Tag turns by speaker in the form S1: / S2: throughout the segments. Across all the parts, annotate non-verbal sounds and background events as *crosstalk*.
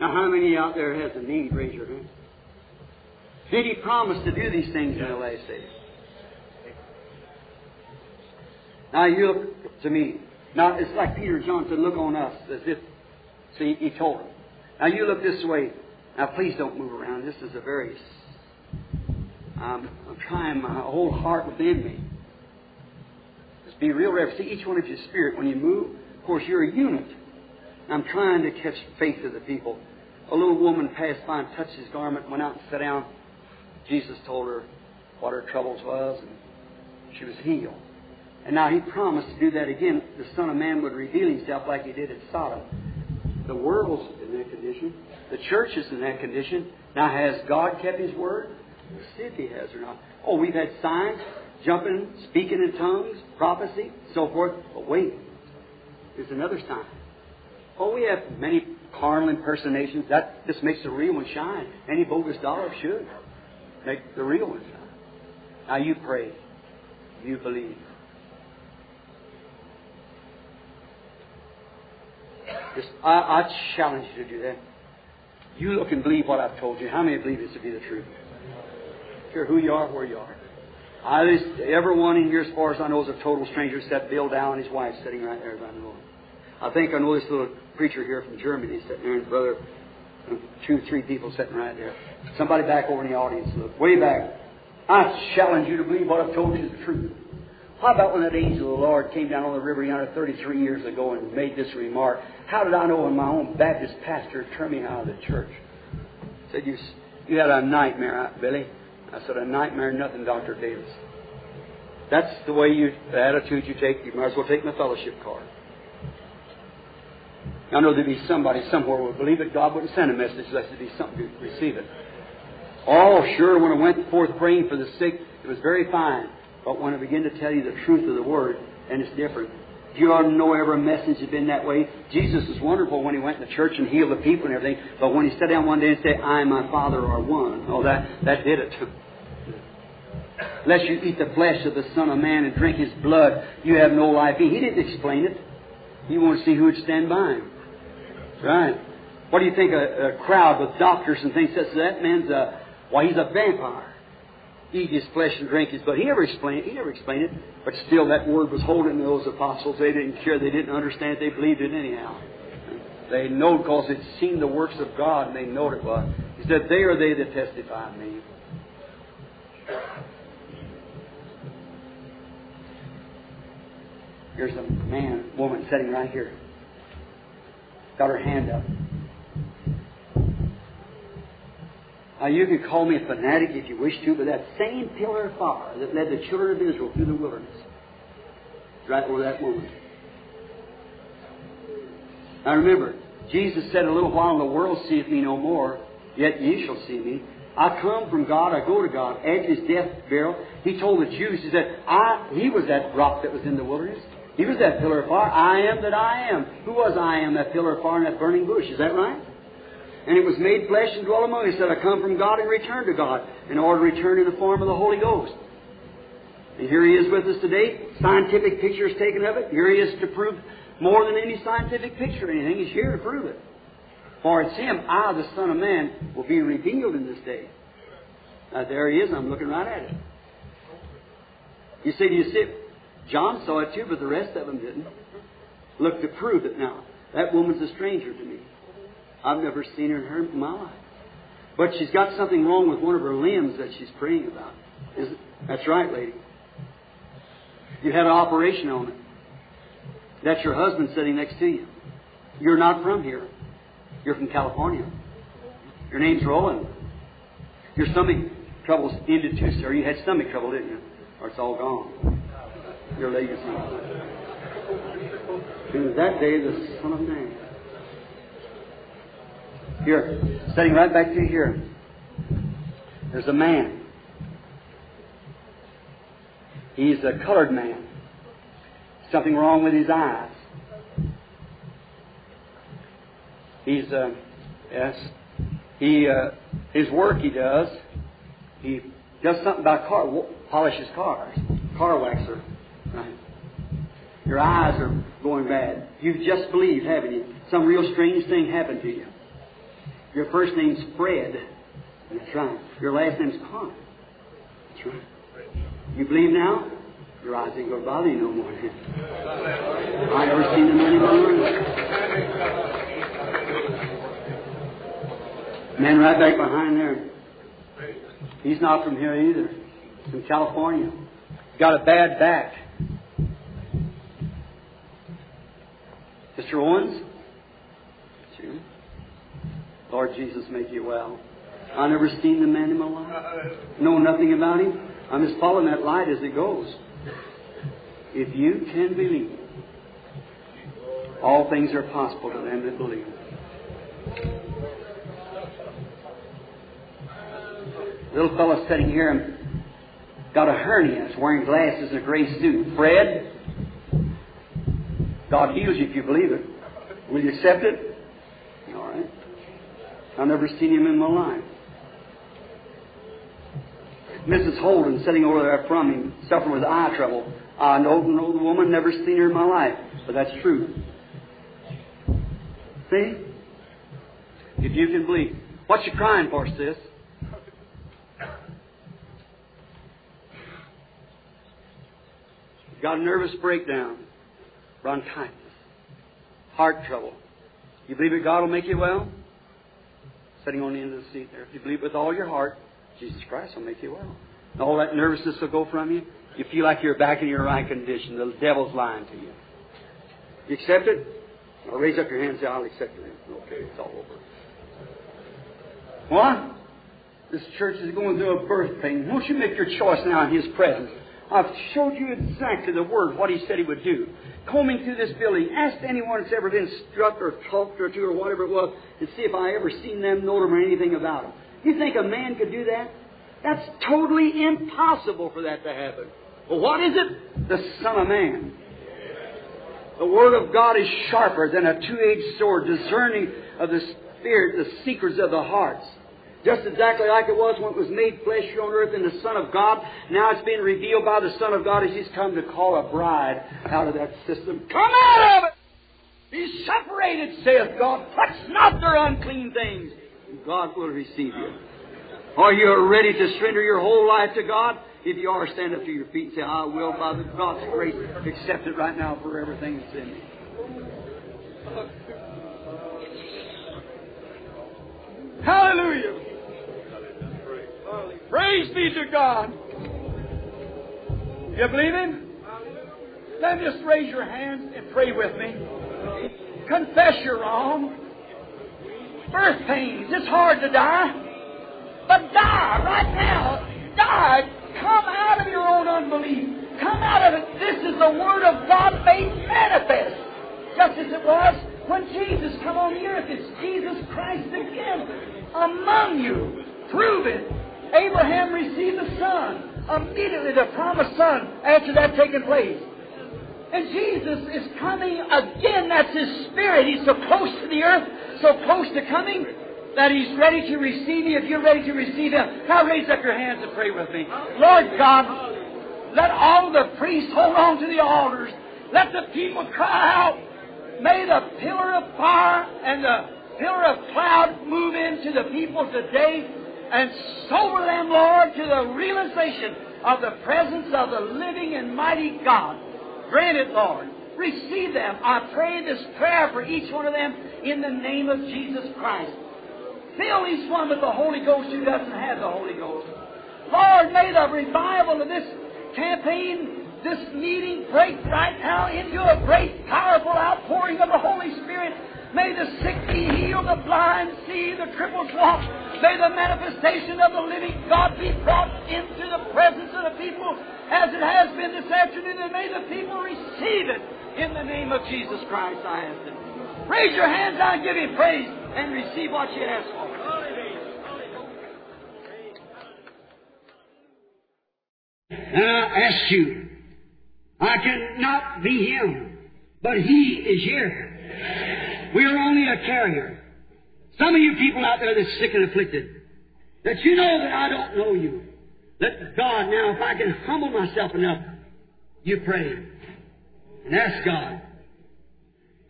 S1: Now, how many out there has a need? Raise your hand. Did He promise to do these things in the last days? Now you look to me. Now it's like Peter John said, look on us as if see he told them. Now you look this way. Now please don't move around. This is a very I'm, I'm trying my whole heart within me. Just be real reverent. See each one of your spirit when you move. Of course you're a unit. I'm trying to catch faith of the people. A little woman passed by and touched his garment, went out and sat down. Jesus told her what her troubles was, and she was healed. And now he promised to do that again. The Son of Man would reveal himself like he did at Sodom. The world's in that condition. The church is in that condition. Now, has God kept his word? See if he has or not. Oh, we've had signs, jumping, speaking in tongues, prophecy, so forth. But wait, there's another sign. Oh, we have many carnal impersonations. That just makes the real one shine. Any bogus dollar should make the real one shine. Now you pray. You believe. Just, I, I challenge you to do that. You look and believe what I've told you. How many believe this to be the truth? Care who you are, where you are. I just, everyone in here, as far as I know, is a total stranger except Bill Dow and his wife sitting right there, as I know. I think I know this little preacher here from Germany sitting there, and brother, uh, two, three people sitting right there. Somebody back over in the audience, look, way back. I challenge you to believe what I've told you is the truth. How about when that angel of the Lord came down on the river yonder 33 years ago and made this remark? How did I know when my own Baptist pastor turned me out of the church? Said, you, you had a nightmare, uh, Billy. I said, a nightmare, nothing, Dr. Davis. That's the way you, the attitude you take. You might as well take my fellowship card. I know there'd be somebody somewhere who would believe that God wouldn't send a message unless there'd be something to receive it. Oh, sure, when I went forth praying for the sick, it was very fine. But when I begin to tell you the truth of the Word, and it's different. You ought to know every message has been that way. Jesus was wonderful when he went to the church and healed the people and everything. But when he sat down one day and said, I and my Father are one, oh, that, that did it. Unless you eat the flesh of the Son of Man and drink his blood, you have no life. He didn't explain it. He wanted to see who would stand by him. Right. What do you think a, a crowd with doctors and things says that man's a, why, he's a vampire eat his flesh and drink his blood. He never explained. He never explained it. But still, that word was holding those apostles. They didn't care. They didn't understand it. They believed it anyhow. They know because they'd seen the works of God and they know it was. He said, They are they that testify of me. Here's a man, woman sitting right here. Got her hand up. Now, you can call me a fanatic if you wish to, but that same pillar of fire that led the children of Israel through the wilderness right over that woman. Now, remember, Jesus said a little while, and the world seeth me no more, yet ye shall see me. I come from God, I go to God. At his death, burial, he told the Jews, he said, I, he was that rock that was in the wilderness. He was that pillar of fire. I am that I am. Who was I am, that pillar of fire and that burning bush? Is that right? And it was made flesh and dwelt among us. He said, I come from God and return to God in order to return in the form of the Holy Ghost. And here he is with us today. Scientific pictures taken of it. Here he is to prove more than any scientific picture or anything. He's here to prove it. For it's him, I, the Son of Man, will be revealed in this day. Now there he is. I'm looking right at it. You say, do you see it? John saw it too, but the rest of them didn't. Look to prove it now. That woman's a stranger to me. I've never seen her in her in my life. But she's got something wrong with one of her limbs that she's praying about. Is? That's right, lady. You had an operation on it. That's your husband sitting next to you. You're not from here. You're from California. Your name's Roland. Your stomach trouble's ended too, sir. You had stomach trouble, didn't you? Or it's all gone. Your legacy. In that day, the Son of Man. Here, sitting right back to here. There's a man. He's a colored man. Something wrong with his eyes. He's, uh, yes, he, uh, his work he does, he does something about car, polishes cars, car waxer. Right. Your eyes are going bad. You've just believed, haven't you? Some real strange thing happened to you. Your first name's Fred. That's right. Your last name's Connor. That's right. You believe now? Your eyes ain't going to bother you no more. I never seen them anymore. Man right back behind there. He's not from here either. From California. He's got a bad back. Mr. Owens? Lord Jesus, make you well. I never seen the man in my life. Know nothing about him. I'm just following that light as it goes. If you can believe, all things are possible to them that believe. Little fellow sitting here got a hernia, is wearing glasses and a gray suit. Fred, God heals you if you believe it. Will you accept it? All right. I've never seen him in my life. Mrs. Holden sitting over there from him, suffering with eye trouble. I the woman, never seen her in my life, but that's true. See? If you can believe. What you crying for, sis? Got a nervous breakdown, bronchitis, heart trouble. You believe that God will make you well? Sitting on the end of the seat there. If you believe with all your heart, Jesus Christ will make you well. And all that nervousness will go from you. You feel like you're back in your right condition. The devil's lying to you. You accept it? Now raise up your hands I'll accept it. Okay, it's all over. What? This church is going through a birth pain. Won't you make your choice now in His presence? I've showed you exactly the Word, what He said He would do. Combing through this building, ask anyone that's ever been struck or talked or to or whatever it was, and see if I ever seen them, know them, or anything about them. You think a man could do that? That's totally impossible for that to happen. Well, what is it? The Son of Man. The Word of God is sharper than a two-edged sword, discerning of the Spirit, the secrets of the hearts. Just exactly like it was when it was made flesh here on earth in the Son of God. Now it's being revealed by the Son of God as He's come to call a bride out of that system. Come out of it! Be separated, saith God. Touch not their unclean things. God will receive you. Are you ready to surrender your whole life to God? If you are, stand up to your feet and say, I will, by the God's grace, accept it right now for everything that's in me. Hallelujah. Praise be to God. You believe Him? Then just raise your hands and pray with me. Confess you're wrong. Birth pains. It's hard to die. But die right now. Die. Come out of your own unbelief. Come out of it. This is the Word of God made manifest. Just as it was when Jesus come on the earth. It's Jesus Christ again among you. Prove it. Abraham received a Son. Immediately the promised Son after that taking place. And Jesus is coming again. That's His Spirit. He's so close to the earth, so close to coming, that He's ready to receive you if you're ready to receive Him. Now raise up your hands and pray with me. Lord God, let all the priests hold on to the altars. Let the people cry out. May the pillar of fire and the pillar of cloud move into the people today and sober them, Lord, to the realization of the presence of the living and mighty God. Grant it, Lord. Receive them. I pray this prayer for each one of them in the name of Jesus Christ. Fill each one with the Holy Ghost who doesn't have the Holy Ghost. Lord, may the revival of this campaign, this meeting break right now into a great, powerful outpouring of the Holy Spirit. May the sick be healed, the blind see, the cripples walk. May the manifestation of the living God be brought into the presence of the people as it has been this afternoon, and may the people receive it in the name of Jesus Christ. I ask it. Raise your hands and give Him praise and receive what you ask for.
S2: And I ask you, I cannot be him, but he is here. We are only a carrier. Some of you people out there that's sick and afflicted, that you know that I don't know you. Let God now, if I can humble myself enough, you pray and ask God.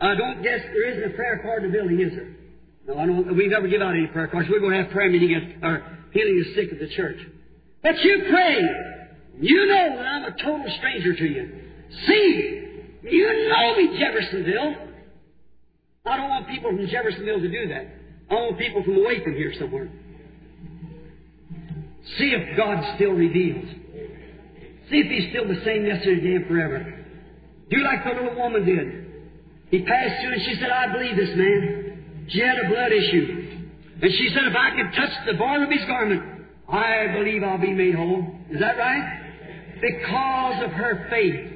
S2: I don't guess there isn't a prayer card in the building, is there? No, I don't. We never give out any prayer cards. We're going to have prayer meeting at, or healing the sick at the church. But you pray. You know that I'm a total stranger to you. See, you know me, Jeffersonville. I don't want people from Jeffersonville to do that. I want people from away from here somewhere. See if God still reveals. See if He's still the same yesterday, and forever. Do like the little woman did. He passed through and she said, I believe this man. She had a blood issue. And she said, if I can touch the border of his garment, I believe I'll be made whole. Is that right? Because of her faith.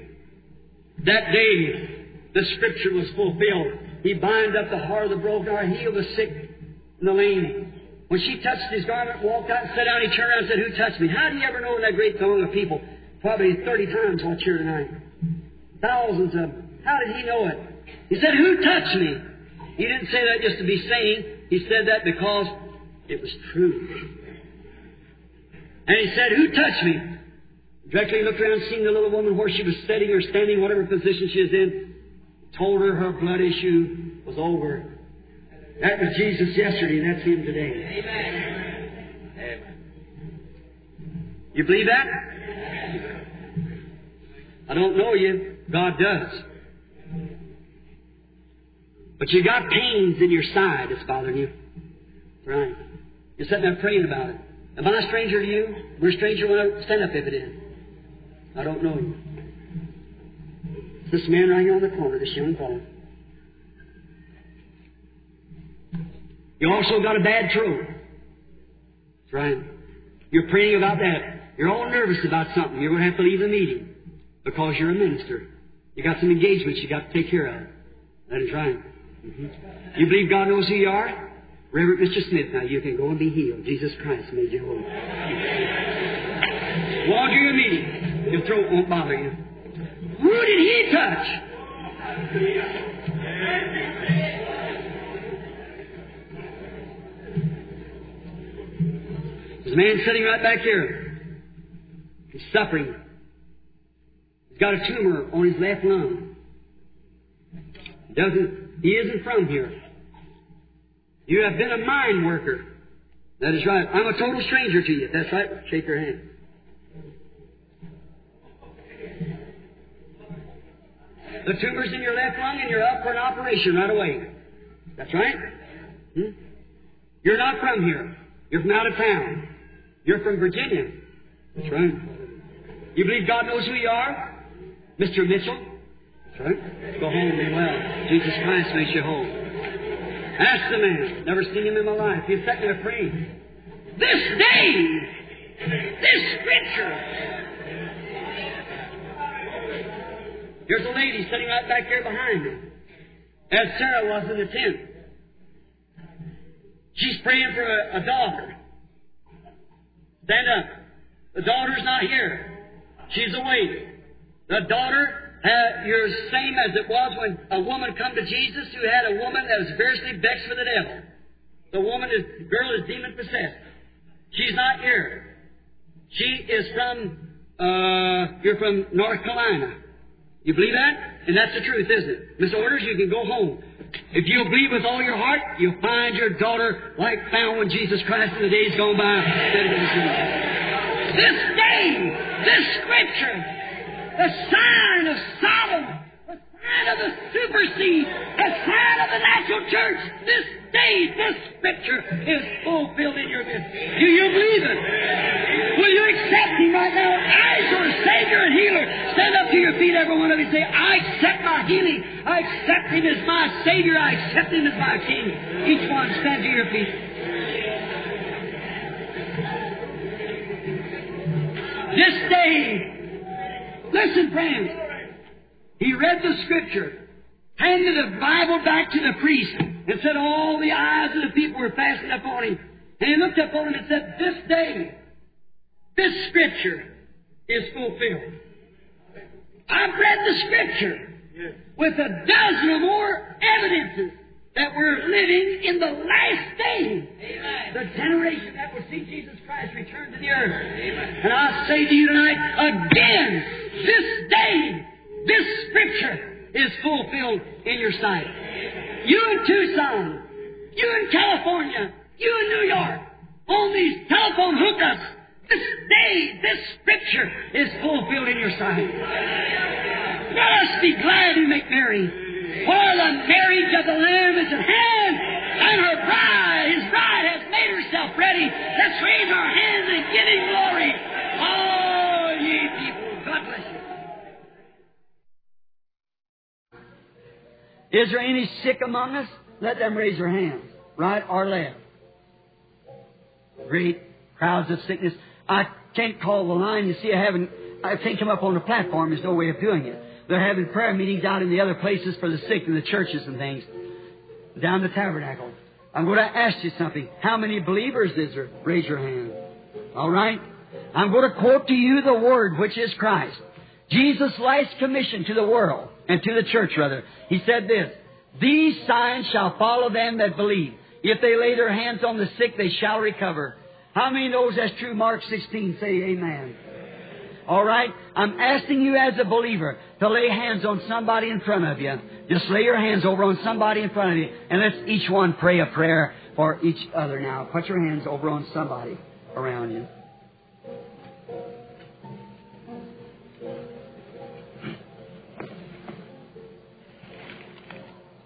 S2: That day, the scripture was fulfilled. He bind up the heart of the broken heart, heal the sick and the lame. When she touched his garment, walked out sat down, he turned around and said, Who touched me? How do you ever know in that great throng of people? Probably 30 times watch here tonight. Thousands of them. How did he know it? He said, Who touched me? He didn't say that just to be sane. He said that because it was true. And he said, Who touched me? Directly looked around, seeing the little woman where she was sitting or standing, whatever position she was in, told her her blood issue was over. That was Jesus yesterday, and that's Him today. Amen. You believe that? I don't know you. God does. But you got pains in your side that's bothering you. Right. You're sitting there praying about it. Am I a stranger to you? We're a stranger when I stand up if it is. I don't know you. This man right here on the corner, this young fellow. You also got a bad throat. That's right. You're praying about that. You're all nervous about something. You're going to have to leave the meeting because you're a minister. You got some engagements you got to take care of. That is right. Mm-hmm. You believe God knows who you are? Reverend Mr. Smith, now you can go and be healed. Jesus Christ made you whole. Walk to your meeting. Your throat won't bother you. Who did he touch? There's a man sitting right back here. He's suffering. He's got a tumor on his left lung. Doesn't, he isn't from here. You have been a mine worker. That is right. I'm a total stranger to you. That's right. Shake your hand. The tumor's in your left lung and you're up for an operation right away. That's right. Hmm? You're not from here. You're from out of town. You're from Virginia. That's right. You believe God knows who you are? Mr. Mitchell? That's right. Go home and be well. Jesus Christ makes you whole. Ask the man. Never seen him in my life. He's sitting there praying. This day, this scripture. Here's a lady sitting right back here behind me, as Sarah was in the tent. She's praying for a, a daughter. Stand up. The daughter's not here. She's away. The daughter uh, you're the same as it was when a woman come to Jesus who had a woman that was fiercely vexed with the devil. The woman is, girl is demon possessed. She's not here. She is from, uh, you're from North Carolina. You believe that? And that's the truth, isn't it? Miss Orders, you can go home. If you'll believe with all your heart, you'll find your daughter like found when Jesus Christ in the days gone by. This day, this scripture, the sign of Sodom, the sign of the super the sign of the natural church. This this scripture is fulfilled in your midst. Do you believe it? Will you accept Him right now as your Savior and Healer? Stand up to your feet, every one of you, say, I accept my healing. I accept Him as my Savior. I accept Him as my King. Each one, stand to your feet. This day, Listen, friends. He read the scripture, handed the Bible back to the priest, and said all the eyes of the people were fastened upon him. And he looked upon him and said, This day, this scripture is fulfilled. I've read the scripture with a dozen or more evidences that we're living in the last day. Amen. The generation that will see Jesus Christ return to the earth. Amen. And I say to you tonight, again, this day, this scripture is fulfilled in your sight. You in Tucson, you in California, you in New York, on these telephone hookups, this day, this scripture is fulfilled in your sight. Let us be glad and make merry. For the marriage of the Lamb is at hand, and her bride, his bride, has made herself ready. Let's raise our hands and give him glory. Oh, ye people, God bless you. Is there any sick among us? Let them raise their hands, right or left. Great crowds of sickness. I can't call the line. You see, I haven't. I can't come up on the platform. There's no way of doing it. They're having prayer meetings out in the other places for the sick in the churches and things. Down the tabernacle. I'm going to ask you something. How many believers is there? Raise your hand. All right? I'm going to quote to you the word, which is Christ. Jesus' last commission to the world, and to the church rather. He said this, These signs shall follow them that believe. If they lay their hands on the sick, they shall recover. How many knows that's true? Mark 16, say amen. All right? I'm asking you as a believer to lay hands on somebody in front of you. Just lay your hands over on somebody in front of you, and let's each one pray a prayer for each other now. Put your hands over on somebody around you.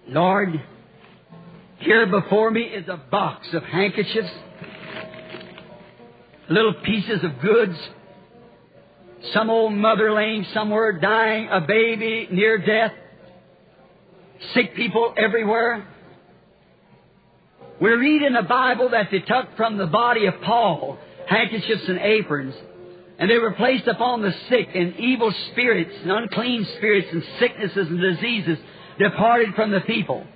S2: Lord, here before me is a box of handkerchiefs, little pieces of goods, some old mother laying somewhere dying, a baby near death, sick people everywhere. We read in the Bible that they took from the body of Paul handkerchiefs and aprons, and they were placed upon the sick, and evil spirits and unclean spirits and sicknesses and diseases departed from the people.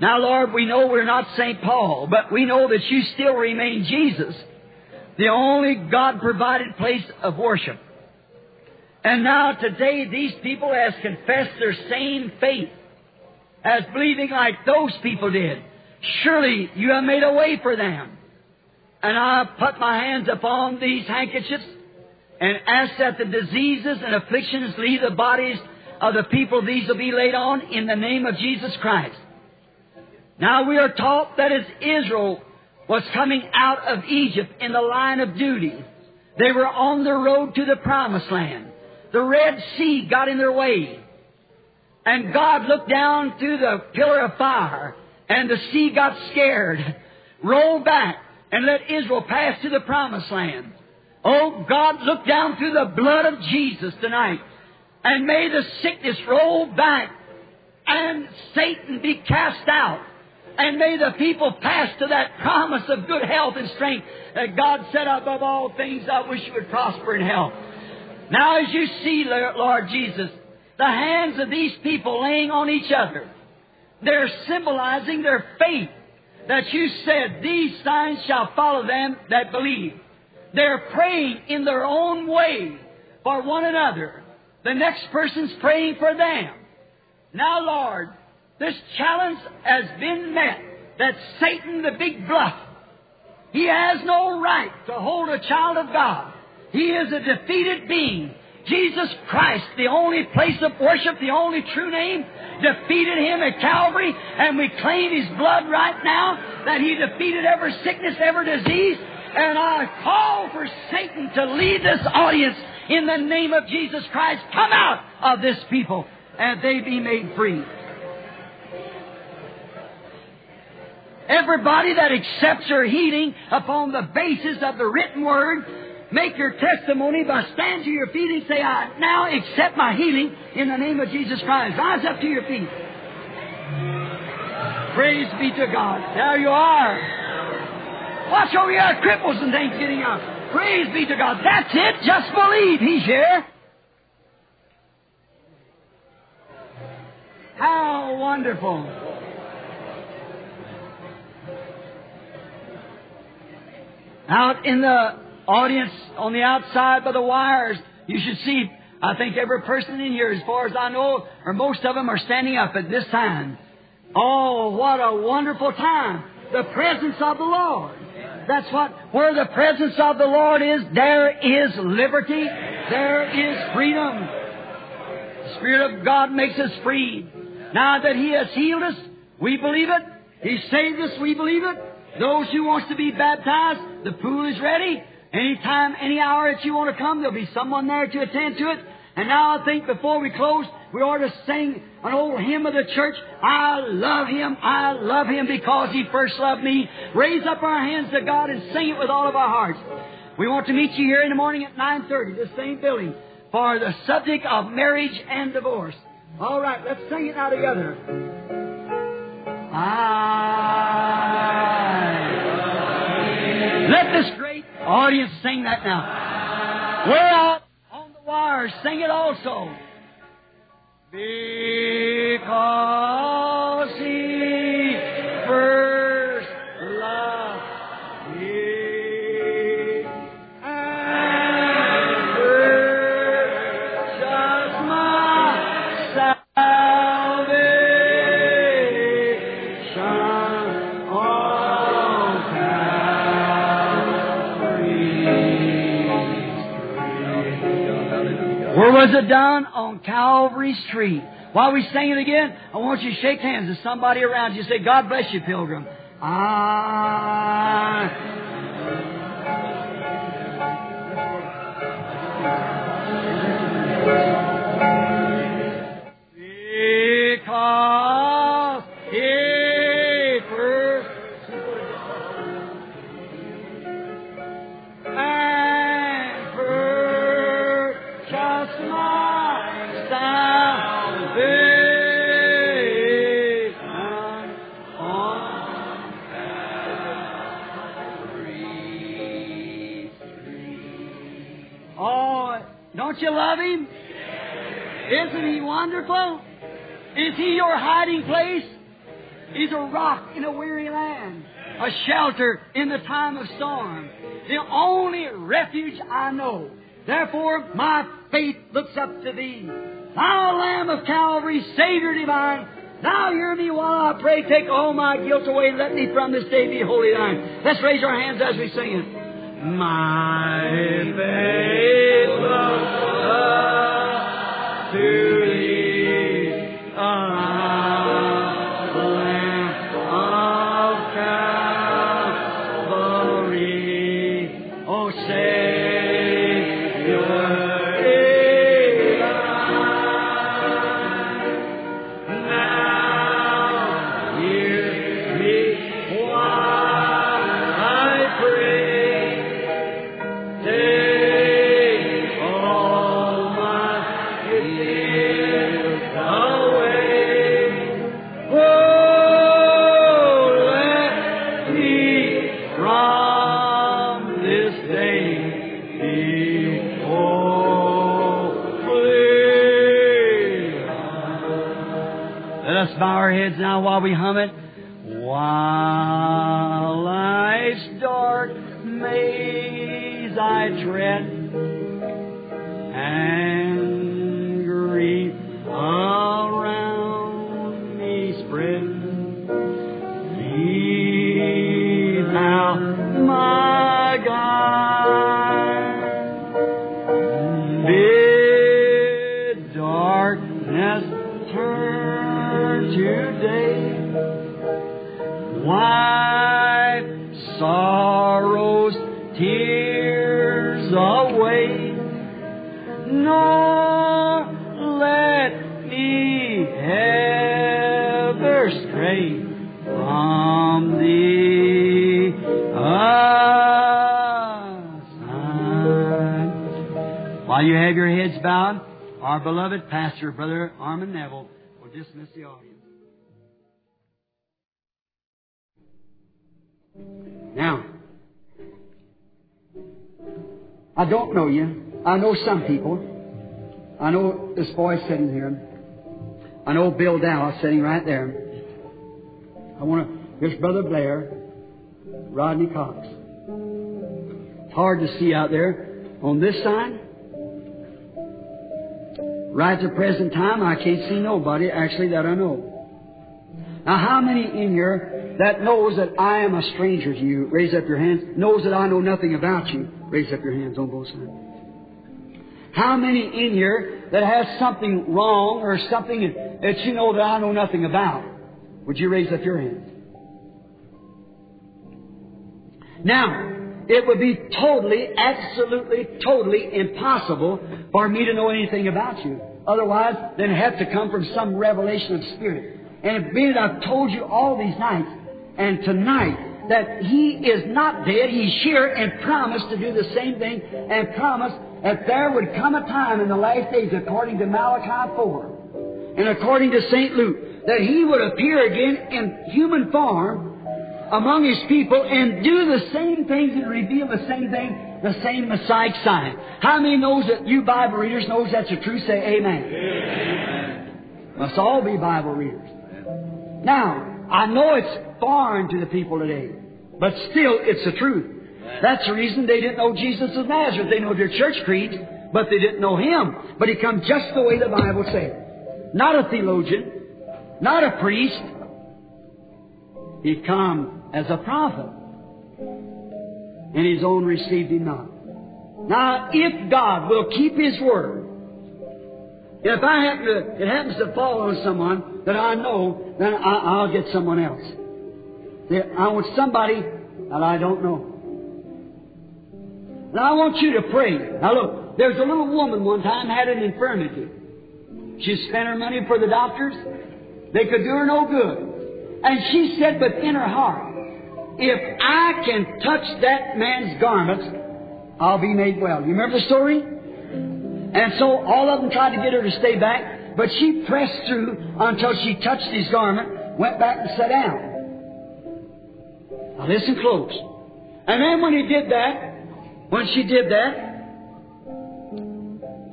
S2: Now, Lord, we know we're not St. Paul, but we know that you still remain Jesus, the only God provided place of worship. And now today these people has confessed their same faith as believing like those people did. Surely you have made a way for them. And I put my hands upon these handkerchiefs and ask that the diseases and afflictions leave the bodies of the people these will be laid on in the name of Jesus Christ. Now we are taught that as Israel was coming out of Egypt in the line of duty, they were on the road to the promised land. The Red Sea got in their way. And God looked down through the pillar of fire, and the sea got scared, rolled back, and let Israel pass to the promised land. Oh, God, look down through the blood of Jesus tonight, and may the sickness roll back, and Satan be cast out. And may the people pass to that promise of good health and strength that God said above all things, I wish you would prosper in health. Now as you see, Lord Jesus, the hands of these people laying on each other, they're symbolizing their faith that you said, these signs shall follow them that believe. They're praying in their own way for one another. The next person's praying for them. Now, Lord, this challenge has been met that Satan, the big bluff, he has no right to hold a child of God. He is a defeated being. Jesus Christ, the only place of worship, the only true name, defeated him at Calvary, and we claim his blood right now that he defeated every sickness, every disease. And I call for Satan to lead this audience in the name of Jesus Christ. Come out of this people, and they be made free. Everybody that accepts your healing upon the basis of the written word, make your testimony by stand to your feet and say, I now accept my healing in the name of Jesus Christ. Rise up to your feet. Praise be to God. There you are. Watch over your cripples and things getting up. Praise be to God. That's it. Just believe He's here. How wonderful. Out in the audience on the outside by the wires, you should see, I think every person in here, as far as I know, or most of them are standing up at this time. Oh, what a wonderful time. The presence of the Lord. That's what, where the presence of the Lord is, there is liberty, there is freedom. The Spirit of God makes us free. Now that He has healed us, we believe it.
S1: He saved us, we believe it. Those who wants to be baptized, the pool is ready. Anytime, any hour that you want to come, there'll be someone there to attend to it. And now I think before we close, we ought to sing an old hymn of the church. I love Him. I love Him because He first loved me. Raise up our hands to God and sing it with all of our hearts. We want to meet you here in the morning at 9.30, the same building, for the subject of marriage and divorce. All right, let's sing it now together. I... Let this great audience sing that now. We're out on the wires. Sing it also. Because he first loved me and purchased my salvation on Where was it done? Calvary Street. While we sing it again, I want you to shake hands with somebody around you. Say, God bless you, pilgrim. I a shelter in the time of storm, the only refuge I know. Therefore, my faith looks up to thee. Thou Lamb of Calvary, Savior divine, thou hear me while I pray. Take all my guilt away. Let me from this day be wholly thine. Let's raise our hands as we sing it. My faith looks up to from aside. While you have your heads bowed, our beloved pastor, Brother Orman Neville, will dismiss the audience. Now, I don't know you. I know some people. I know this boy sitting here. I know Bill Dallas sitting right there. I want to. Here's Brother Blair, Rodney Cox. It's hard to see out there. On this side, right at the present time, I can't see nobody actually that I know. Now, how many in here that knows that I am a stranger to you? Raise up your hands. Knows that I know nothing about you? Raise up your hands on both sides. How many in here that has something wrong or something that you know that I know nothing about? Would you raise up your hand? Now, it would be totally, absolutely, totally impossible for me to know anything about you. Otherwise, then it have to come from some revelation of spirit. And being that I've told you all these nights, and tonight, that He is not dead, He's here and promised to do the same thing, and promised that there would come a time in the last days, according to Malachi 4, and according to St. Luke, that He would appear again in human form among His people and do the same things and reveal the same thing, the same Messiah sign. How many knows that you Bible readers knows that's the truth? Say amen. amen. Must all be Bible readers. Now, I know it's foreign to the people today, but still it's the truth. That's the reason they didn't know Jesus of Nazareth. They know their church creed, but they didn't know Him. But He come just the way the Bible said. Not a theologian, not a priest. He come as a prophet. And His own received Him not. Now, if God will keep His word, if I happen to, it happens to fall on someone that I know, then I, will get someone else. I want somebody that I don't know. And I want you to pray. Now look, there's a little woman one time had an infirmity. She spent her money for the doctors. They could do her no good. And she said within her heart, if I can touch that man's garments, I'll be made well. You remember the story? And so all of them tried to get her to stay back, but she pressed through until she touched his garment, went back and sat down. Now listen close. And then when he did that, when she did that,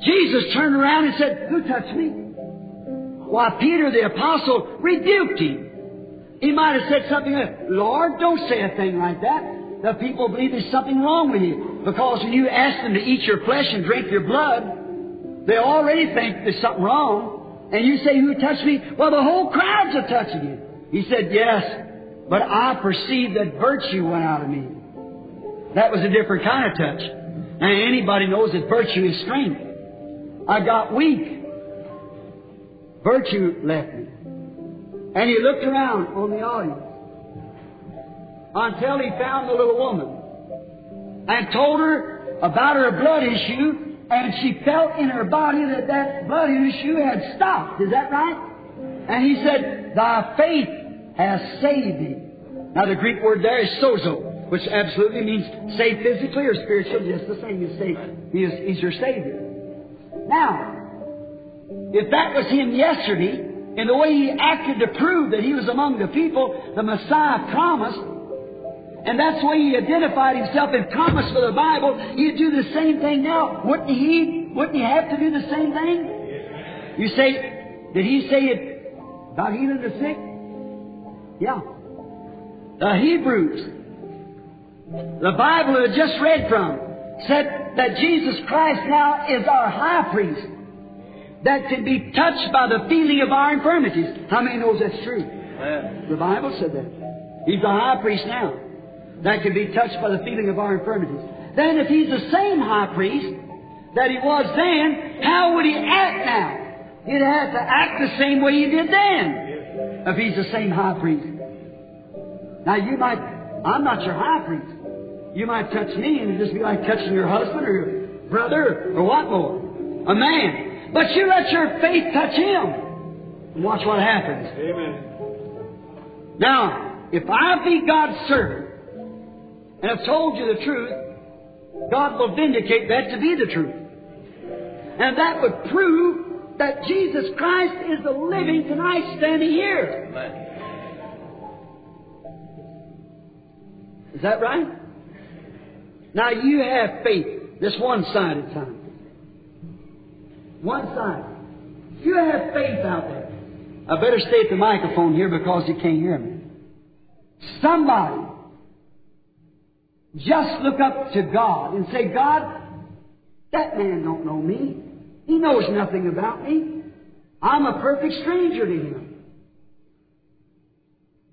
S1: Jesus turned around and said, Who touched me? Why, Peter the apostle rebuked him. He might have said something like, Lord, don't say a thing like that. The people believe there's something wrong with you. Because when you ask them to eat your flesh and drink your blood, they already think there's something wrong. And you say, Who touched me? Well, the whole crowds are touching you. He said, Yes, but I perceived that virtue went out of me. That was a different kind of touch. And anybody knows that virtue is strength. I got weak. Virtue left me. And he looked around on the audience until he found the little woman and told her about her blood issue, and she felt in her body that that blood issue had stopped. Is that right? And he said, Thy faith has saved thee. Now the Greek word there is sozo, which absolutely means saved physically or spiritually, just the same as saved. He is, he's your Savior. Now, if that was him yesterday, and the way he acted to prove that he was among the people, the Messiah promised, and that's the way he identified himself and promised for the Bible, he'd do the same thing now. Wouldn't he? Wouldn't he have to do the same thing? You say, did he say it about healing the sick? Yeah. The Hebrews, the Bible had just read from, said that Jesus Christ now is our high priest that can be touched by the feeling of our infirmities. How many knows that's true? The Bible said that. He's the high priest now that can be touched by the feeling of our infirmities. Then if he's the same high priest that he was then, how would he act now? He'd have to act the same way he did then if he's the same high priest. Now you might, I'm not your high priest. You might touch me and it'd just be like touching your husband or your brother or what more? A man. But you let your faith touch him. And watch what happens.
S3: Amen.
S1: Now, if I be God's servant and have told you the truth, God will vindicate that to be the truth. And that would prove that Jesus Christ is the living tonight standing here. Is that right? Now you have faith, this one sided time. One side. You have faith out there. I better stay at the microphone here because you can't hear me. Somebody just look up to God and say, God, that man don't know me. He knows nothing about me. I'm a perfect stranger to him.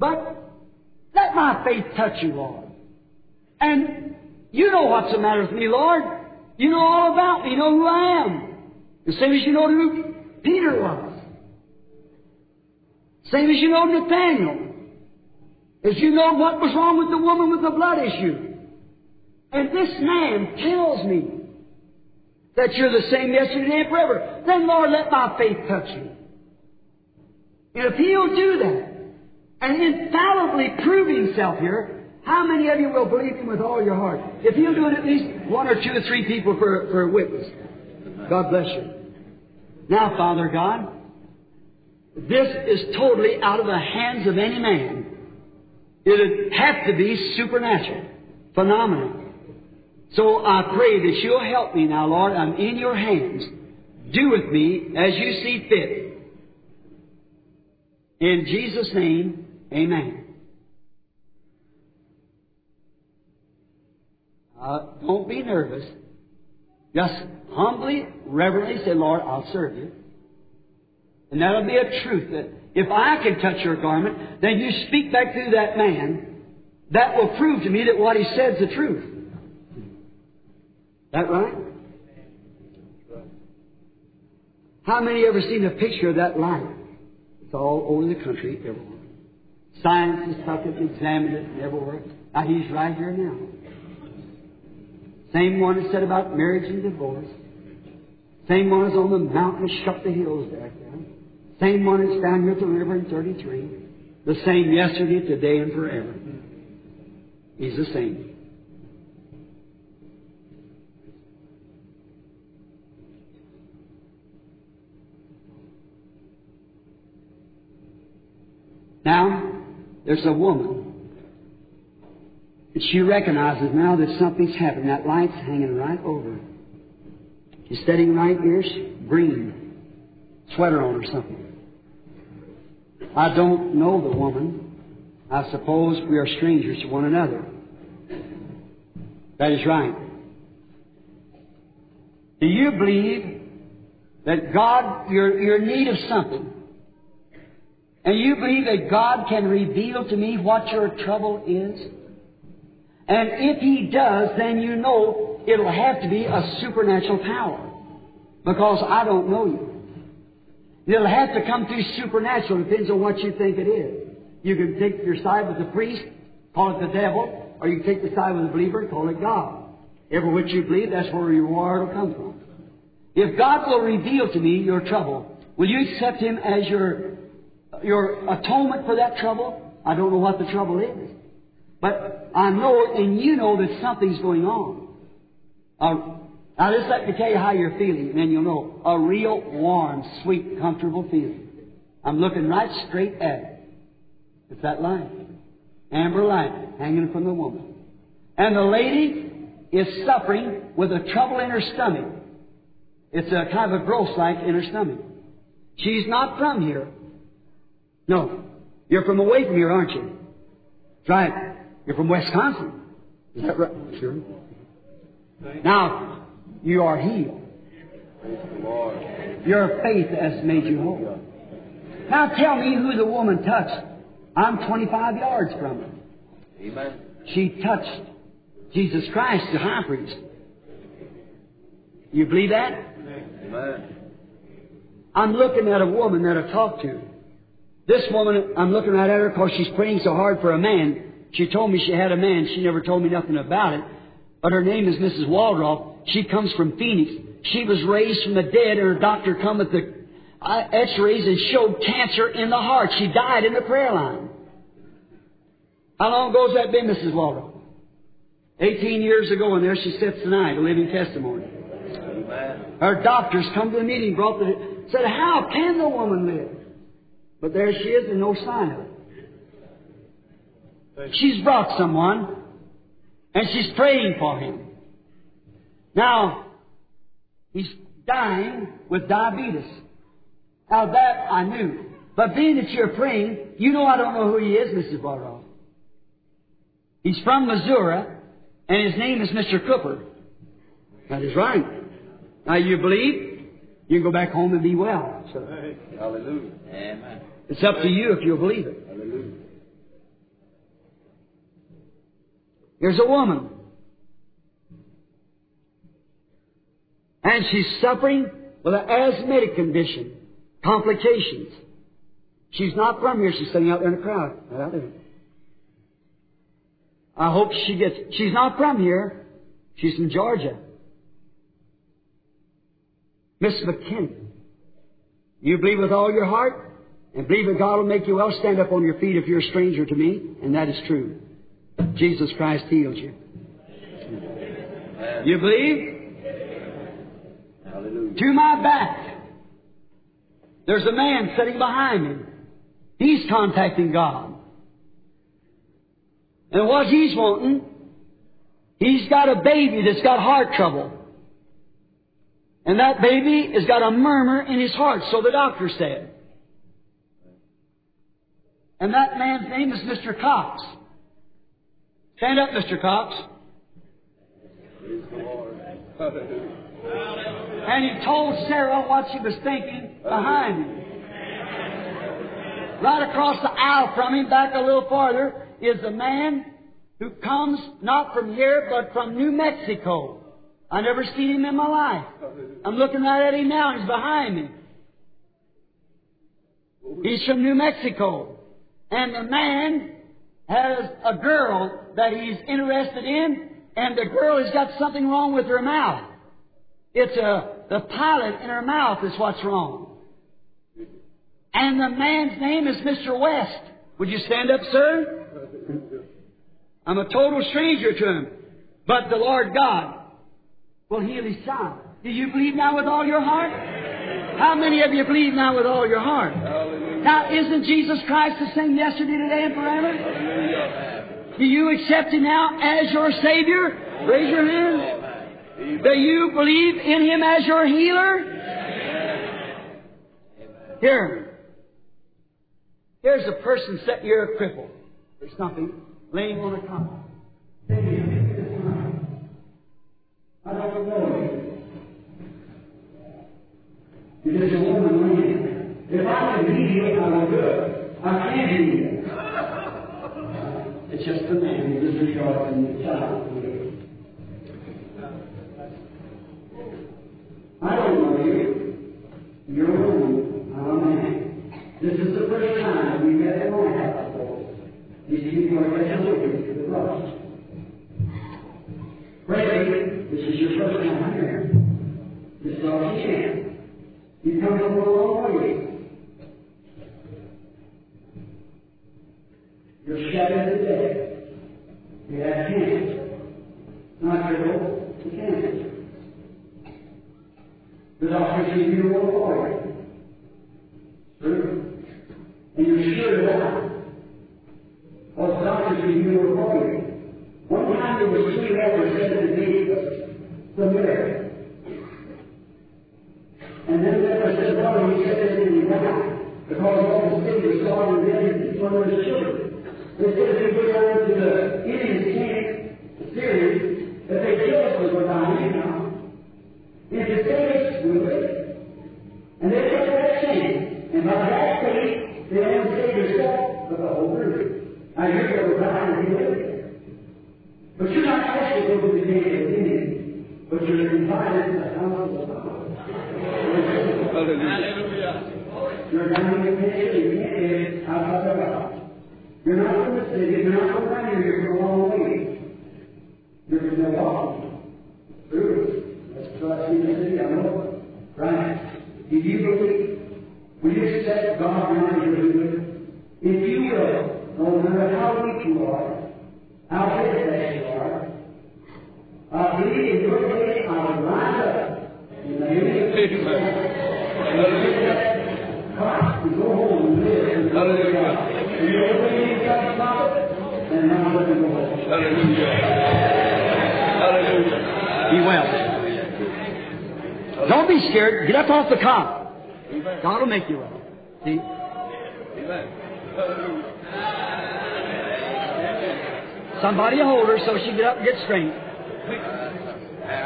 S1: But let my faith touch you, Lord. And you know what's the matter with me, Lord. You know all about me. You know who I am. The same as you know who Peter was. Same as you know Nathaniel. As you know what was wrong with the woman with the blood issue.
S2: And this man tells me that you're the same yesterday and forever. Then, Lord, let my faith touch you. And if He'll do that, and infallibly prove Himself here, how many of you will believe Him with all your heart? If He'll do it at least one or two or three people for, for a witness. God bless you. Now, Father God, this is totally out of the hands of any man. It'd have to be supernatural, phenomenal. So I pray that you'll help me now, Lord. I'm in your hands. Do with me as you see fit. In Jesus' name, amen. Uh, don't be nervous. Just humbly, reverently say, Lord, I'll serve you. And that'll be a truth that if I can touch your garment, then you speak back through that man. That will prove to me that what he said is the truth. That right? How many have ever seen a picture of that light? It's all over the country, everywhere. Science has took it, examined it, everywhere. Now he's right here now. Same one that said about marriage and divorce. Same one is on the mountain shut the hills back there. Same one that's down here at the river in 33. The same yesterday, today, and forever. He's the same. Now, there's a woman. And she recognizes now that something's happened. That light's hanging right over her. She's sitting right here, green, sweater on or something. I don't know the woman. I suppose we are strangers to one another. That is right. Do you believe that God, you're, you're in need of something? And you believe that God can reveal to me what your trouble is? And if He does, then you know it'll have to be a supernatural power. Because I don't know you. It'll have to come through supernatural. It depends on what you think it is. You can take your side with the priest, call it the devil, or you can take the side with the believer, call it God. Every which you believe, that's where your reward will come from. If God will reveal to me your trouble, will you accept Him as your your atonement for that trouble? I don't know what the trouble is. But I know, and you know that something's going on. Uh, now, just let me tell you how you're feeling, and then you'll know. A real warm, sweet, comfortable feeling. I'm looking right straight at it. It's that light. Amber light hanging from the woman. And the lady is suffering with a trouble in her stomach. It's a kind of a growth like in her stomach. She's not from here. No. You're from away from here, aren't you? That's right. You're from Wisconsin. Is that right? Sure. Now, you are healed. Your faith has made you whole. Now tell me who the woman touched. I'm 25 yards from her.
S3: Amen.
S2: She touched Jesus Christ, the high priest. You believe that?
S3: Amen.
S2: I'm looking at a woman that I talked to. This woman, I'm looking right at her because she's praying so hard for a man. She told me she had a man. She never told me nothing about it. But her name is Mrs. Waldrop. She comes from Phoenix. She was raised from the dead, and her doctor come with the uh, x-rays and showed cancer in the heart. She died in the prayer line. How long ago's that been, Mrs. Waldrop? 18 years ago, and there she sits tonight, a living testimony. Her doctors come to the meeting, brought the, said, how can the woman live? But there she is, and no sign of it. She's brought someone, and she's praying for him. Now, he's dying with diabetes. Now that I knew. But being that you're praying, you know I don't know who he is, Mrs. Barrow. He's from Missouri, and his name is Mr. Cooper. That is right. Now you believe, you can go back home and be well. So
S3: Hallelujah. Amen.
S2: it's up to you if you'll believe it.
S3: Hallelujah.
S2: There's a woman. And she's suffering with an asthmatic condition, complications. She's not from here. She's sitting out there in the crowd. Out there. I hope she gets. She's not from here, She's from Georgia. Miss McKinney. You believe with all your heart and believe that God will make you well. Stand up on your feet if you're a stranger to me, and that is true. Jesus Christ heals you. You believe?
S3: Hallelujah.
S2: To my back, there's a man sitting behind me. He's contacting God. And what he's wanting, he's got a baby that's got heart trouble. And that baby has got a murmur in his heart, so the doctor said. And that man's name is Mr. Cox. Stand up, Mr. Cox. And he told Sarah what she was thinking behind him. Right across the aisle from him, back a little farther, is a man who comes not from here, but from New Mexico. I never seen him in my life. I'm looking right at him now. He's behind me. He's from New Mexico. And the man has a girl that he's interested in, and the girl has got something wrong with her mouth. It's a, the pilot in her mouth is what's wrong. And the man's name is Mr. West. Would you stand up, sir? I'm a total stranger to him. But the Lord God will heal his son. Do you believe now with all your heart? How many of you believe now with all your heart? Now, isn't Jesus Christ the same yesterday, today, and forever? Do you accept Him now as your Savior? Raise your hand. Do you believe in Him as your healer? Here. Here's a person sitting here crippled. There's nothing laying on a cot. I don't know. You're just a woman. If I can heal you, I will do it. I can't heal you. It's just a man who is regarding the child. I don't know you. You're a woman. I'm a man. This is the first time we met in house before. These people are just looking the cross. Pray, this is your first time here. This is all you can. You come from a long way. You're shattered today. You have cancer. Not critical, the cancer. The doctor said you were for. True. And you're sure of that. Well, the doctor said you were for. One time there was three elders said to me, the mirror. And then there was this brother, he said this in his because all the city was starving them one of his children. They said if they go down to the Indian Syria, that they kill us with our now. If the saints will wait. And they took that chance. And by that faith, they don't save yourself, the whole group. Now you're going to die and be with But you're not asked to go to the gate of Indian, but you're invited to the house of God.
S3: Hallelujah.
S2: You're down in the pit, you can't get it outside the house. You're not from the city, you're not from around here, you're from a long way. You're from Milwaukee. True. That's in the city, I know. Right. Do you believe? Will you accept God now your? If you will, no matter how weak you are, how pitiful you are, I believe in your faith I will rise up in the name of Jesus.
S3: Hallelujah.
S2: Christ to go home and live in
S3: Hallelujah.
S2: And you don't believe God's then now let him go home.
S3: Hallelujah. Hallelujah.
S2: Be well. Don't be scared. Get up off the cot. God will make you well. See? Somebody hold her so she get up and get straight.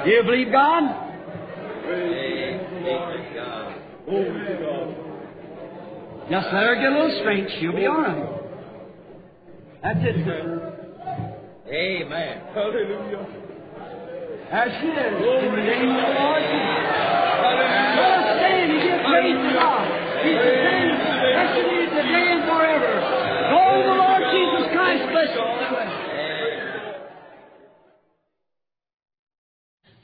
S2: Do you believe God? Just let her get a little strength. She'll be all right. That's it.
S3: Amen. Hallelujah.
S2: As she is. In the name of the Lord Jesus. Let us stand and give praise to God. He's the same yesterday, today, and forever. Oh, the Lord Jesus Christ bless you.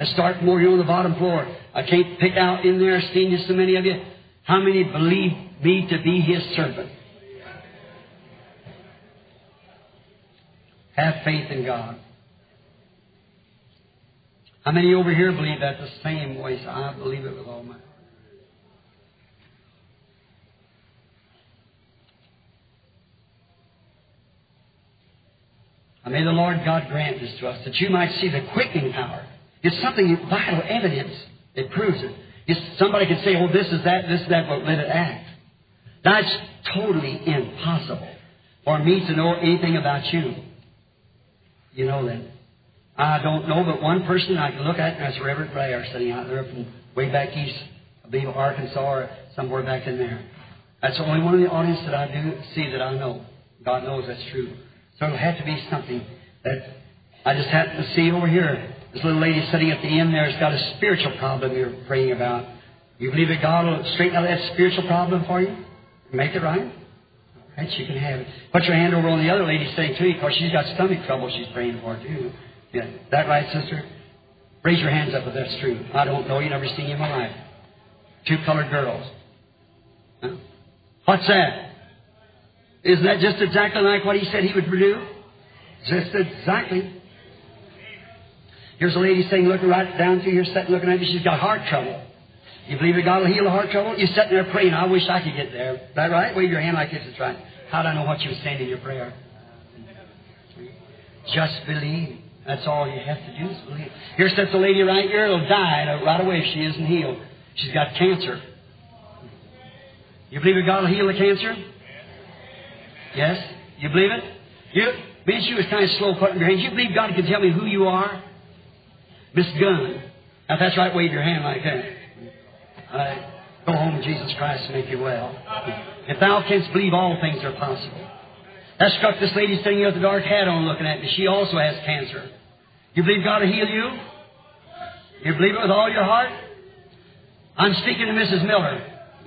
S2: Let's start from over here on the bottom floor. I can't pick out in there, seeing just so many of you. How many believe me to be his servant? Have faith in God. How many over here believe that the same voice? I believe it with all my And may the Lord God grant this to us, that you might see the quickening power. It's something vital evidence. It proves it. It's, somebody can say, oh, this is that, this is that, but let it act. That's totally impossible for me to know anything about you. You know that. I don't know but one person I can look at, and that's Reverend Blair, sitting out there from way back east, believe Arkansas or somewhere back in there. That's the only one in the audience that I do see that I know. God knows that's true. So it'll have to be something that I just happen to see over here. This little lady sitting at the end there has got a spiritual problem you're praying about. You believe that God will straighten out that spiritual problem for you? Make it right? Right, you can have it. Put your hand over on the other lady sitting to you because she's got stomach trouble she's praying for too. Yeah. That right, sister? Raise your hands up if that's true. I don't know you, never seen you in my life. Two colored girls. Huh? What's that? Isn't that just exactly like what he said he would do? Just exactly. Here's a lady sitting looking right down through here, sitting looking at me. She's got heart trouble. You believe that God will heal the heart trouble? You're sitting there praying. I wish I could get there. Is that right? Wave your hand like this. It's right. How do I know what you were saying in your prayer? Just believe. That's all you have to do is believe. Here sits a lady right here. Will die right away if she isn't healed. She's got cancer. You believe that God will heal the cancer? Yes? You believe it? You, Miss, you was kind of slow putting your hands. You believe God can tell me who you are? Miss Gunn. Now, that's right, wave your hand like that. All right. Go home, Jesus Christ, and make you well. If thou canst believe, all things are possible. That struck this lady sitting here with the dark hat on looking at me. She also has cancer. You believe God will heal you? You believe it with all your heart? I'm speaking to Mrs. Miller. *laughs*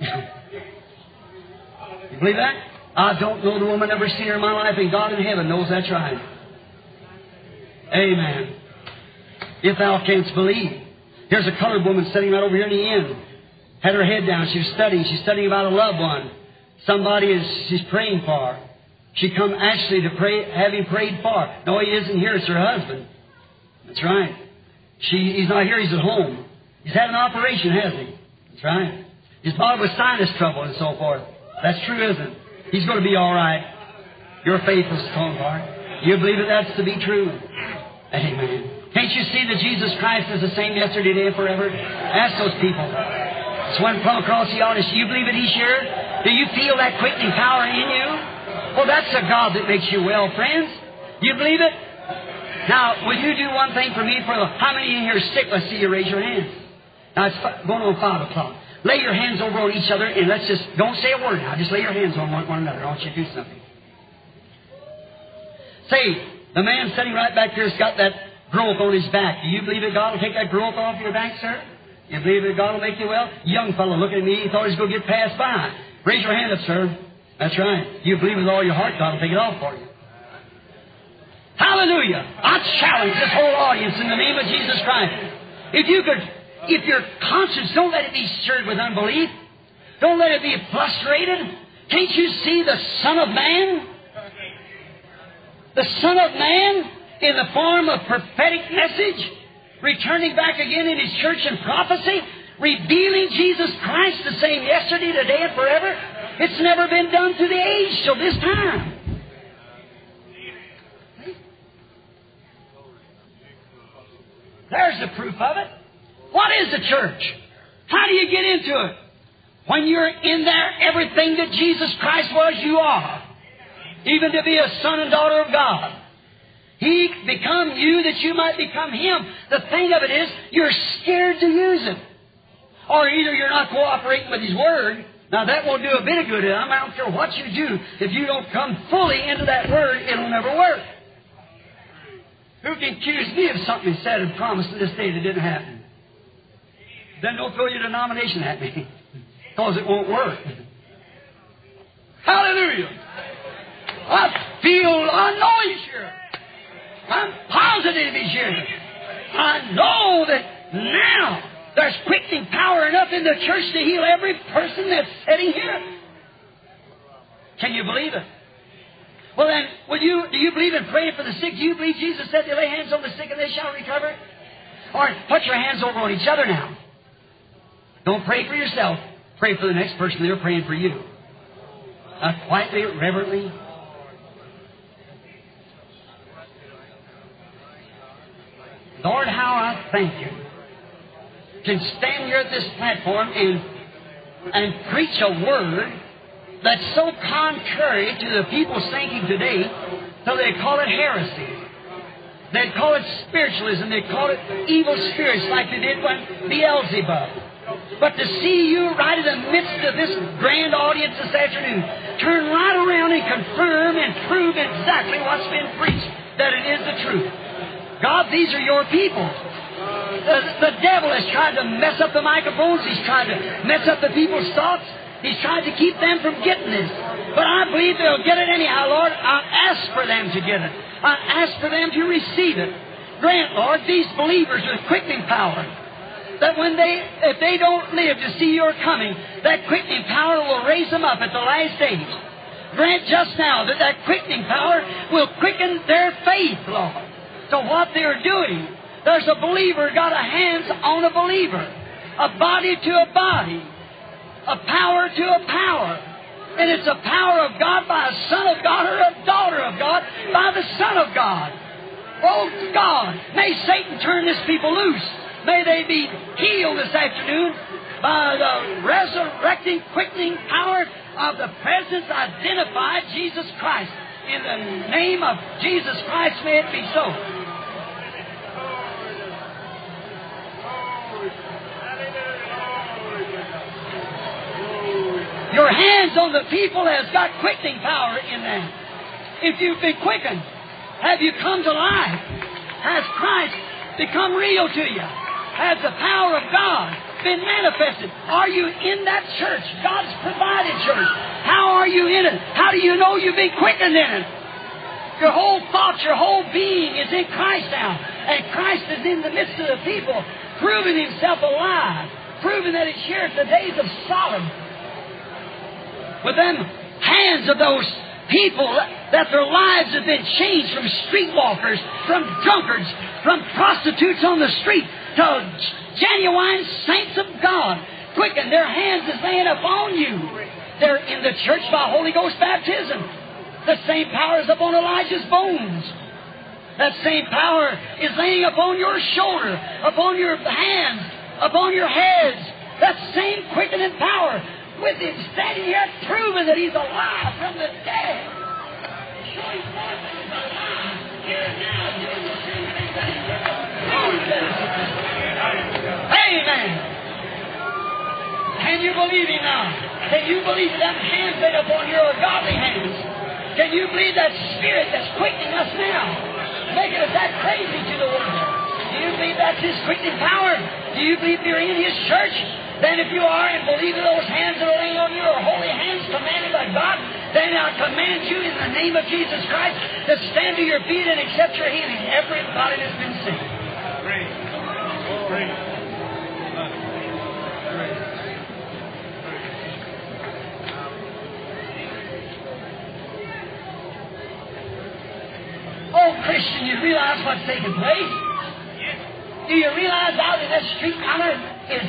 S2: you believe that? I don't know the woman, never seen her in my life, and God in heaven knows that's right. Amen. If thou canst believe. Here's a colored woman sitting right over here in the end. Had her head down. She was studying. She's studying about a loved one. Somebody is she's praying for. She come actually to pray, having prayed for. No, he isn't here. It's her husband. That's right. She, he's not here. He's at home. He's had an operation, hasn't he? That's right. He's bothered with sinus trouble and so forth. That's true, isn't it? He's going to be all right. Your faith is strong, heart. You believe that that's to be true? Amen. Can't you see that Jesus Christ is the same yesterday, today, and forever? Ask those people. It's across the audience. Do you believe that He's here? Do you feel that quickening power in you? Well, that's a God that makes you well, friends. You believe it? Now, will you do one thing for me? For the, how many in here are sick? Let's see you raise your hands. Now it's going on five o'clock. Lay your hands over on each other and let's just, don't say a word now. Just lay your hands on one, one another. I want you to do something. Say, the man sitting right back here has got that growth on his back. Do you believe that God will take that growth off your back, sir? You believe that God will make you well? Young fellow looking at me, he thought he was going to get passed by. Raise your hand up, sir. That's right. You believe with all your heart God will take it off for you. Hallelujah. I challenge this whole audience in the name of Jesus Christ. If you could if your conscience, don't let it be stirred with unbelief. Don't let it be frustrated. Can't you see the Son of Man? The Son of Man in the form of prophetic message, returning back again in His church and prophecy, revealing Jesus Christ the same yesterday, today, and forever. It's never been done to the age till this time. There's the proof of it. What is the church? How do you get into it? When you're in there, everything that Jesus Christ was, you are. Even to be a son and daughter of God. He become you that you might become Him. The thing of it is, you're scared to use it. Or either you're not cooperating with His Word. Now that won't do a bit of good. I don't care what you do. If you don't come fully into that Word, it'll never work. Who can accuse me of something said and promised to this day that didn't happen? Then don't throw your denomination at me *laughs* because it won't work. Hallelujah. I feel, I know He's here. I'm positive He's here. I know that Now, there's quickening power enough in the church to heal every person that's sitting here. Can you believe it? Well then, will you, do you believe in praying for the sick? Do you believe Jesus said to lay hands on the sick and they shall recover? Or put your hands over on each other now. Don't pray for yourself. Pray for the next person. They're praying for you. Uh, quietly, reverently. Lord, how I thank you. Can stand here at this platform and and preach a word that's so contrary to the people's thinking today, so they call it heresy. They'd call it spiritualism. They'd call it evil spirits like they did when Beelzebub. But to see you right in the midst of this grand audience this afternoon, turn right around and confirm and prove exactly what's been preached, that it is the truth. God, these are your people. The, the devil has tried to mess up the microphones. He's tried to mess up the people's thoughts. He's tried to keep them from getting this. But I believe they'll get it anyhow, Lord. I ask for them to get it. I ask for them to receive it. Grant, Lord, these believers with quickening power. That when they, if they don't live to see your coming, that quickening power will raise them up at the last age. Grant just now that that quickening power will quicken their faith, Lord, to what they're doing. There's a believer got a hands on a believer, a body to a body, a power to a power. And it's a power of God by a son of God or a daughter of God by the Son of God. Oh God, may Satan turn this people loose. May they be healed this afternoon by the resurrecting, quickening power of the presence identified Jesus Christ. In the name of Jesus Christ, may it be so. Your hands on the people has got quickening power in them. If you've been quickened, have you come to life? Has Christ become real to you? Has the power of God been manifested? Are you in that church, God's provided church? How are you in it? How do you know you've been quickened in it? Your whole thought, your whole being is in Christ now. And Christ is in the midst of the people, proving himself alive, proving that he's here at the days of Sodom. With them hands of those people that their lives have been changed from streetwalkers, from drunkards, from prostitutes on the street to genuine saints of God. Quicken, their hands is laying upon you. They're in the church by Holy Ghost baptism. The same power is upon Elijah's bones. That same power is laying upon your shoulder, upon your hands, upon your heads. That same quickening power with him standing here proving that he's alive from the dead. He's alive here now he did. Amen. Can you believe him now? Can you believe that hands laid upon your godly hands? Can you believe that spirit that's quickening us now? Making us that crazy to the world. Do you believe that's his quickening power? Do you believe you're in his church? Then if you are and believe that those hands that are laying on you are holy hands commanded by God, then I command you in the name of Jesus Christ to stand to your feet and accept your healing. Everybody that's been sick.
S3: Praise. Praise.
S2: Oh, Christian, you realize what's taking place? Do you realize out in that street corner is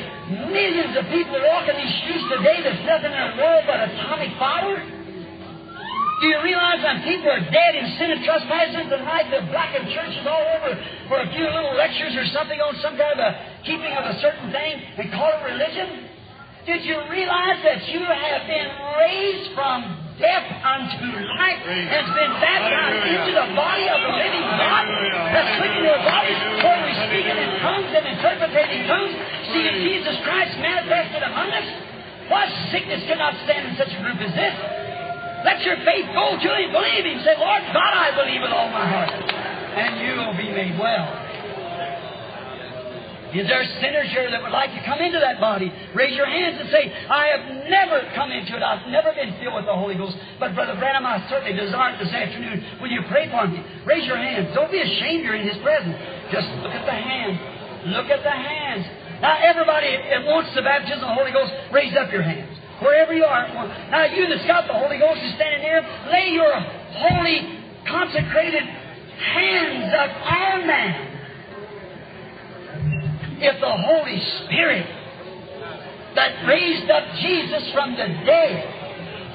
S2: millions of people walking these streets today there's nothing in the world but atomic fire? Do you realize that people are dead in sin and trespasses and they're blackened churches all over for a few little lectures or something on some kind of a keeping of a certain thing and call it religion? Did you realize that you have been raised from death unto life, has been baptized into the body of the living God, that's quickening their bodies, where we speaking in tongues and interpreting tongues, seeing Jesus Christ manifested among us? What sickness cannot stand in such a group as this? Let your faith go to Him. Believe Him. Say, Lord God, I believe with all my heart. And you will be made well. Is there sinners here that would like to come into that body? Raise your hands and say, I have never come into it. I've never been filled with the Holy Ghost. But Brother Branham, I certainly desire it this afternoon. Will you pray for me? Raise your hands. Don't be ashamed you're in His presence. Just look at the hand. Look at the hands. Now, everybody that wants the baptism of the Holy Ghost, raise up your hands. Wherever you are. Now, you that's got the Holy Ghost is standing here, lay your holy, consecrated hands up on them. If the Holy Spirit that raised up Jesus from the dead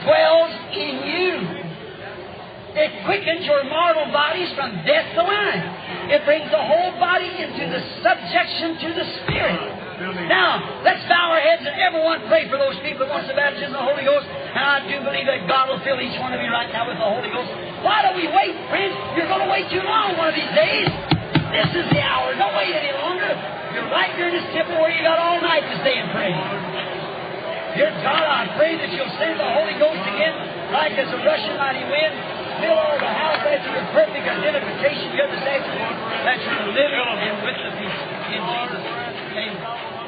S2: dwells in you, it quickens your mortal bodies from death to life. It brings the whole body into the subjection to the Spirit. Now, let's bow our heads and everyone pray for those people that wants the baptism of the Holy Ghost. And I do believe that God will fill each one of you right now with the Holy Ghost. Why do we wait, friends? You're going to wait too long one of these days. This is the hour. Don't wait any longer. You're right during this temple where you got all night to stay and pray. Dear God, I pray that you'll send the Holy Ghost again, like as a rushing mighty wind. Fill all the house as your perfect identification. You're the that you're living in with the peace. In Jesus' name.